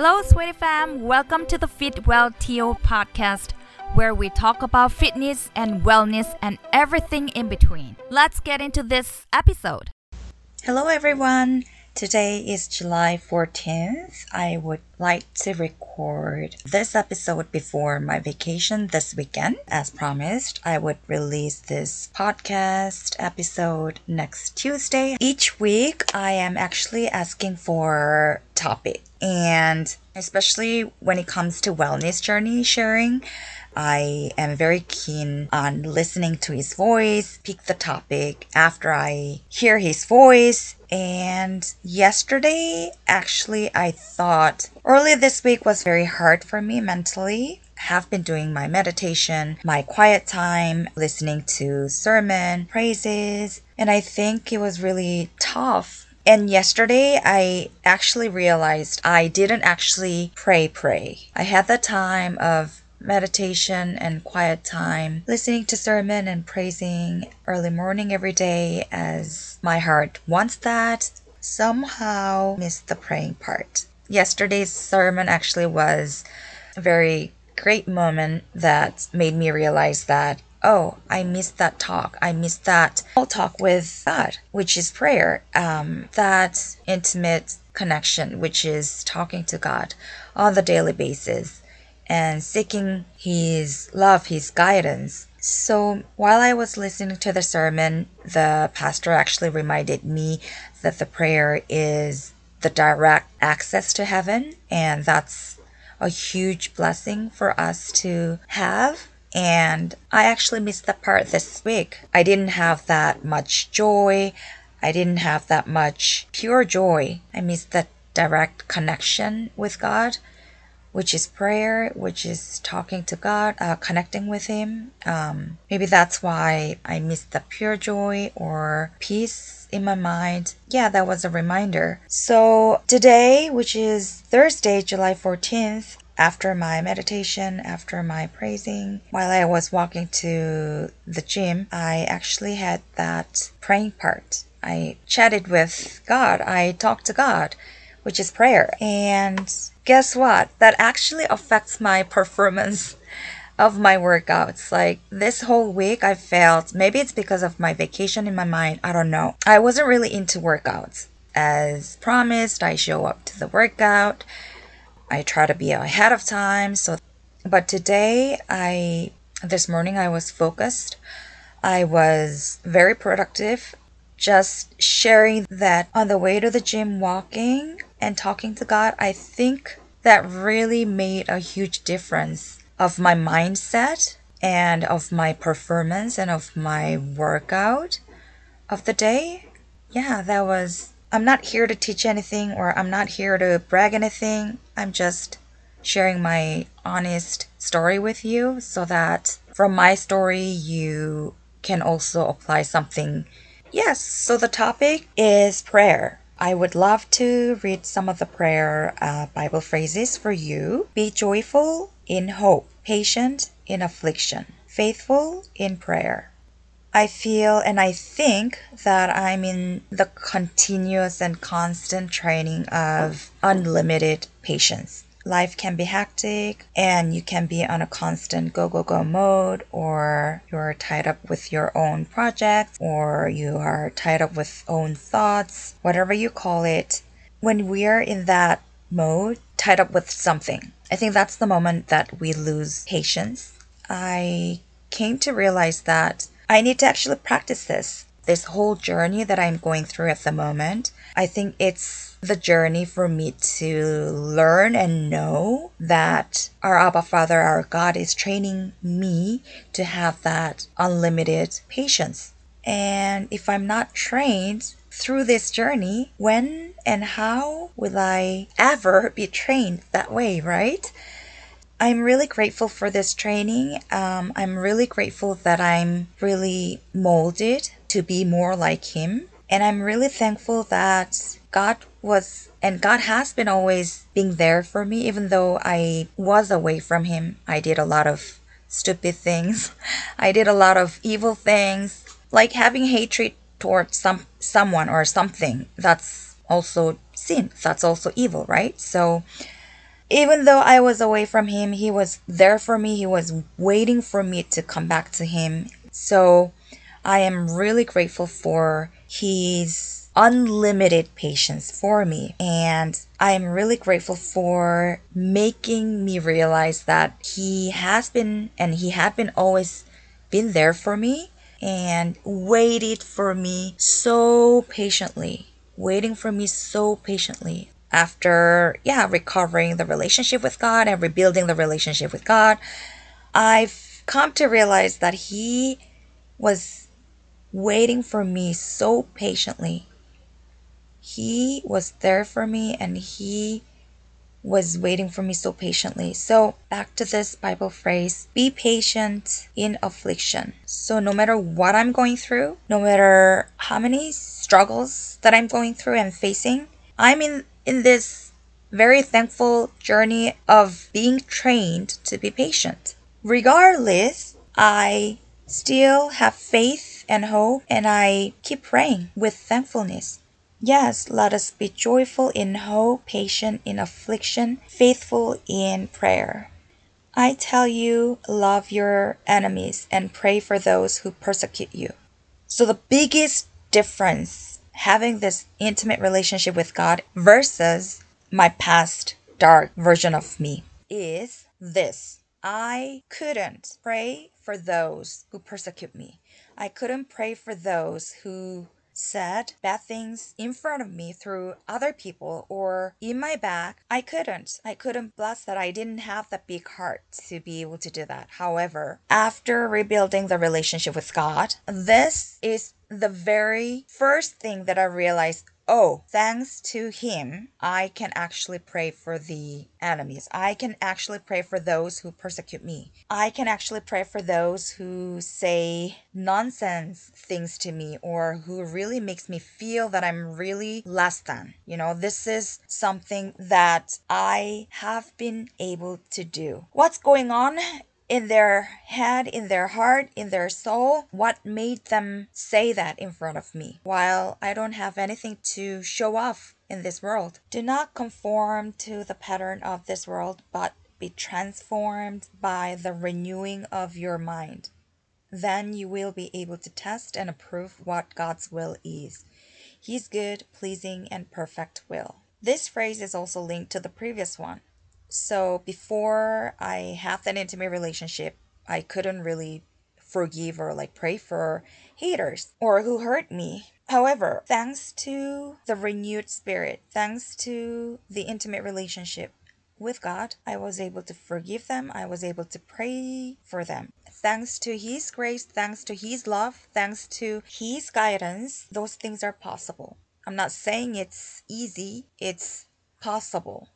Hello, sweetie fam. Welcome to the Fit Well TO podcast, where we talk about fitness and wellness and everything in between. Let's get into this episode. Hello, everyone. Today is July 14th. I would like to record this episode before my vacation this weekend. As promised, I would release this podcast episode next Tuesday. Each week, I am actually asking for topic and especially when it comes to wellness journey sharing. I am very keen on listening to his voice, pick the topic after I hear his voice. And yesterday, actually, I thought earlier this week was very hard for me mentally. Have been doing my meditation, my quiet time, listening to sermon, praises, and I think it was really tough and yesterday, I actually realized I didn't actually pray, pray. I had the time of meditation and quiet time, listening to sermon and praising early morning every day as my heart wants that. Somehow missed the praying part. Yesterday's sermon actually was a very great moment that made me realize that oh, I missed that talk. I missed that talk with God, which is prayer. Um, that intimate connection, which is talking to God on the daily basis and seeking His love, His guidance. So while I was listening to the sermon, the pastor actually reminded me that the prayer is the direct access to heaven, and that's a huge blessing for us to have. And I actually missed that part this week. I didn't have that much joy. I didn't have that much pure joy. I missed that direct connection with God which is prayer, which is talking to God, uh, connecting with Him. Um, maybe that's why I missed the pure joy or peace in my mind. Yeah, that was a reminder. So today, which is Thursday, July 14th, after my meditation, after my praising, while I was walking to the gym, I actually had that praying part. I chatted with God, I talked to God, which is prayer. And guess what? That actually affects my performance of my workouts. Like this whole week, I felt maybe it's because of my vacation in my mind. I don't know. I wasn't really into workouts. As promised, I show up to the workout. I try to be ahead of time. So, but today, I this morning I was focused. I was very productive. Just sharing that on the way to the gym, walking, and talking to God, I think that really made a huge difference of my mindset and of my performance and of my workout of the day. Yeah, that was I'm not here to teach anything or I'm not here to brag anything. I'm just sharing my honest story with you so that from my story you can also apply something. Yes, so the topic is prayer. I would love to read some of the prayer uh, Bible phrases for you. Be joyful in hope, patient in affliction, faithful in prayer. I feel and I think that I'm in the continuous and constant training of unlimited patience life can be hectic and you can be on a constant go go go mode or you're tied up with your own projects or you are tied up with own thoughts whatever you call it. When we are in that mode tied up with something i think that's the moment that we lose patience. I came to realize that i need to actually practice this this whole journey that i'm going through at the moment. I think it's the journey for me to learn and know that our Abba Father, our God, is training me to have that unlimited patience. And if I'm not trained through this journey, when and how will I ever be trained that way, right? I'm really grateful for this training. Um, I'm really grateful that I'm really molded to be more like Him. And I'm really thankful that God was and God has been always being there for me even though I was away from him. I did a lot of stupid things. I did a lot of evil things like having hatred towards some someone or something. That's also sin. That's also evil, right? So even though I was away from him, he was there for me. He was waiting for me to come back to him. So I am really grateful for his unlimited patience for me. And I am really grateful for making me realize that he has been and he had been always been there for me and waited for me so patiently, waiting for me so patiently after yeah recovering the relationship with god and rebuilding the relationship with god i've come to realize that he was waiting for me so patiently he was there for me and he was waiting for me so patiently. So, back to this Bible phrase be patient in affliction. So, no matter what I'm going through, no matter how many struggles that I'm going through and facing, I'm in in this very thankful journey of being trained to be patient. Regardless, I still have faith and hope, and I keep praying with thankfulness. Yes, let us be joyful in hope, patient in affliction, faithful in prayer. I tell you, love your enemies and pray for those who persecute you. So, the biggest difference having this intimate relationship with God versus my past dark version of me is this. I couldn't pray for those who persecute me. I couldn't pray for those who said bad things in front of me through other people or in my back, I couldn't. I couldn't bless that. I didn't have that big heart to be able to do that. However, after rebuilding the relationship with God, this is the very first thing that I realized oh, thanks to him, I can actually pray for the enemies. I can actually pray for those who persecute me. I can actually pray for those who say nonsense things to me or who really makes me feel that I'm really less than. You know, this is something that I have been able to do. What's going on in their head, in their heart, in their soul, what made them say that in front of me while I don't have anything to show off in this world. Do not conform to the pattern of this world, but be transformed by the renewing of your mind. Then you will be able to test and approve what God's will is. His good, pleasing, and perfect will. This phrase is also linked to the previous one. So before I have that intimate relationship, I couldn't really forgive or like pray for haters or who hurt me. However, thanks to the renewed spirit, thanks to the intimate relationship with God, I was able to forgive them. I was able to pray for them. Thanks to His grace, thanks to His love, thanks to His guidance, those things are possible. I'm not saying it's easy, it's possible.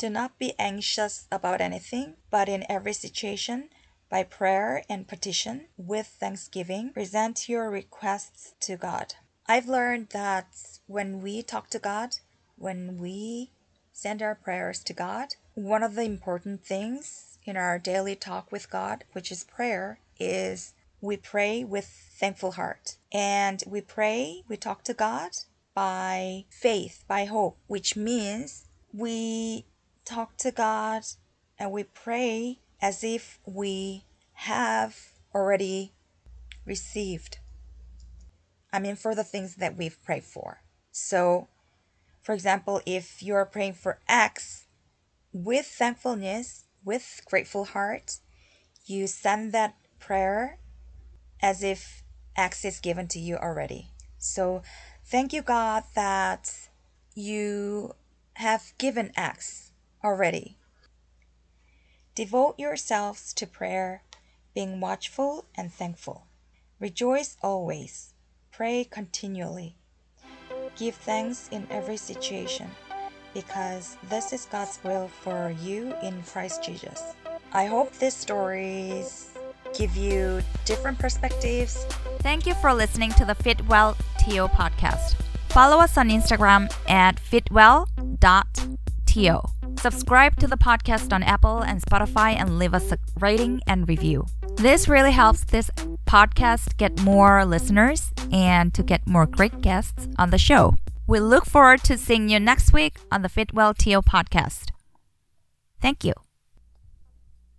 Do not be anxious about anything, but in every situation, by prayer and petition, with thanksgiving, present your requests to God. I've learned that when we talk to God, when we send our prayers to God, one of the important things in our daily talk with God, which is prayer, is we pray with thankful heart. And we pray, we talk to God by faith, by hope, which means we talk to God and we pray as if we have already received. I mean, for the things that we've prayed for. So, for example, if you're praying for X with thankfulness, with grateful heart, you send that prayer as if X is given to you already. So, thank you, God, that you have given X already. Devote yourselves to prayer, being watchful and thankful. Rejoice always. Pray continually. Give thanks in every situation, because this is God's will for you in Christ Jesus. I hope these stories give you different perspectives. Thank you for listening to the Fitwell TO podcast. Follow us on Instagram at fitwell.to. Subscribe to the podcast on Apple and Spotify and leave us a rating and review. This really helps this podcast get more listeners and to get more great guests on the show. We look forward to seeing you next week on the Fitwell TO podcast. Thank you.